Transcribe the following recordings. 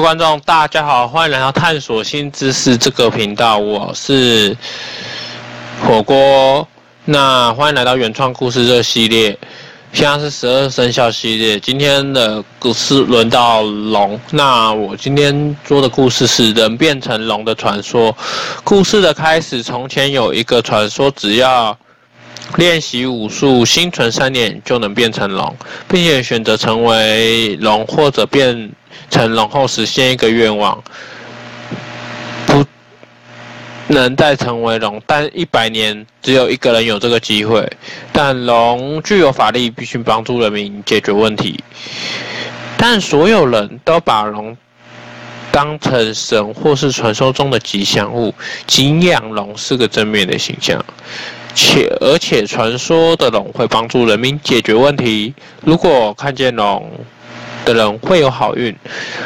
观众，大家好，欢迎来到探索新知识这个频道，我是火锅。那欢迎来到原创故事这个系列，现在是十二生肖系列，今天的故事轮到龙。那我今天说的故事是人变成龙的传说。故事的开始，从前有一个传说，只要练习武术，心存善念就能变成龙，并且选择成为龙或者变。成龙后实现一个愿望，不能再成为龙，但一百年只有一个人有这个机会。但龙具有法力，必须帮助人民解决问题。但所有人都把龙当成神或是传说中的吉祥物，敬仰龙是个正面的形象，且而且传说的龙会帮助人民解决问题。如果看见龙，的人会有好运。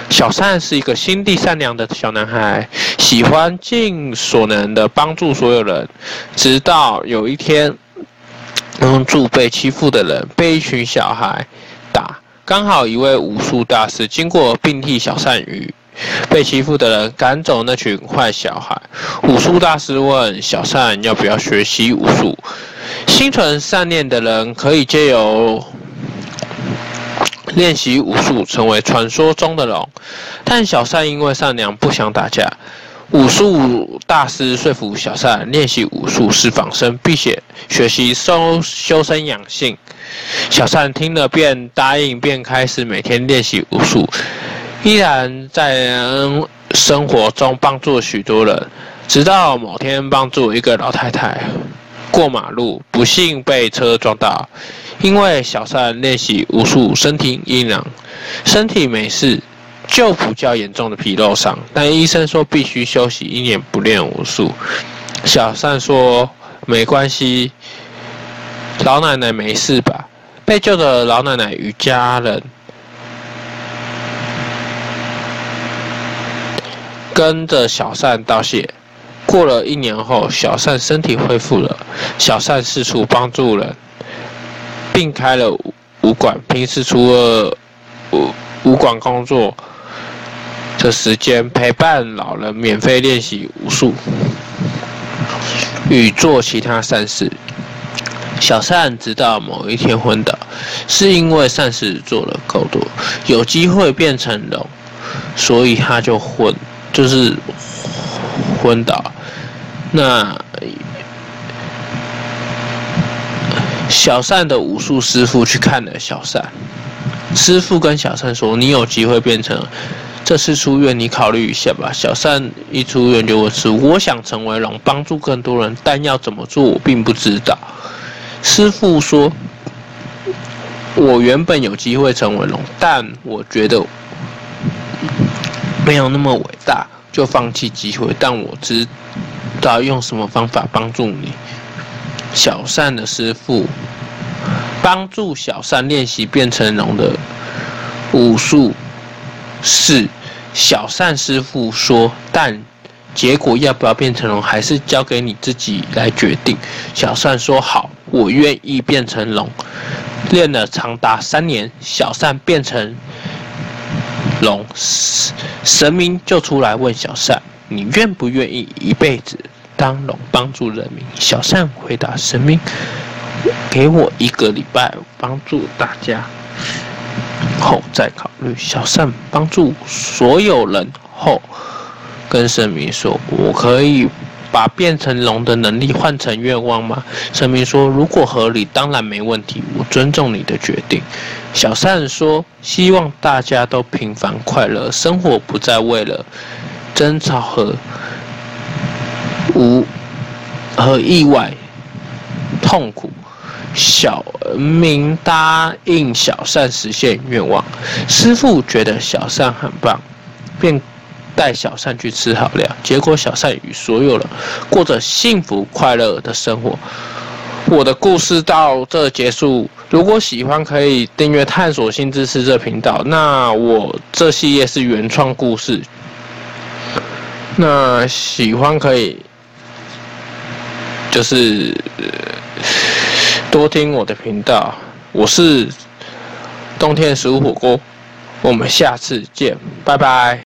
小善是一个心地善良的小男孩，喜欢尽所能的帮助所有人。直到有一天，帮助被欺负的人被一群小孩打，刚好一位武术大师经过，并替小善与被欺负的人赶走那群坏小孩。武术大师问小善要不要学习武术？心存善念的人可以借由。练习武术，成为传说中的龙，但小善因为善良不想打架。武术大师说服小善练习武术是防身，并且学习修修身养性。小善听了便答应，便开始每天练习武术，依然在生活中帮助许多人。直到某天，帮助一个老太太过马路，不幸被车撞到。因为小善练习武术，身体硬朗，身体没事，就比较严重的皮肉伤。但医生说必须休息一年不练武术。小善说没关系，老奶奶没事吧？被救的老奶奶与家人跟着小善道谢。过了一年后，小善身体恢复了。小善四处帮助人。并开了武馆，平时除了武馆工作的时间，陪伴老人免费练习武术与做其他善事。小善直到某一天昏倒，是因为善事做了够多，有机会变成龙，所以他就昏，就是昏倒。那。小善的武术师傅去看了小善，师傅跟小善说：“你有机会变成，这次出院你考虑一下吧。”小善一出院就问师傅：“我想成为龙，帮助更多人，但要怎么做我并不知道。”师傅说：“我原本有机会成为龙，但我觉得没有那么伟大，就放弃机会。但我知道用什么方法帮助你。”小善的师傅帮助小善练习变成龙的武术，是小善师傅说，但结果要不要变成龙，还是交给你自己来决定。小善说好，我愿意变成龙。练了长达三年，小善变成龙，神明就出来问小善：“你愿不愿意一辈子？”当龙帮助人民，小善回答神明：“给我一个礼拜帮助大家，后再考虑。”小善帮助所有人后，跟神明说：“我可以把变成龙的能力换成愿望吗？”神明说：“如果合理，当然没问题，我尊重你的决定。”小善说：“希望大家都平凡快乐，生活不再为了争吵和。”无和意外痛苦，小明答应小善实现愿望。师傅觉得小善很棒，便带小善去吃好料。结果小善与所有人过着幸福快乐的生活。我的故事到这结束。如果喜欢，可以订阅“探索新知识”这频道。那我这系列是原创故事。那喜欢可以。就是多听我的频道，我是冬天食物火锅，我们下次见，拜拜。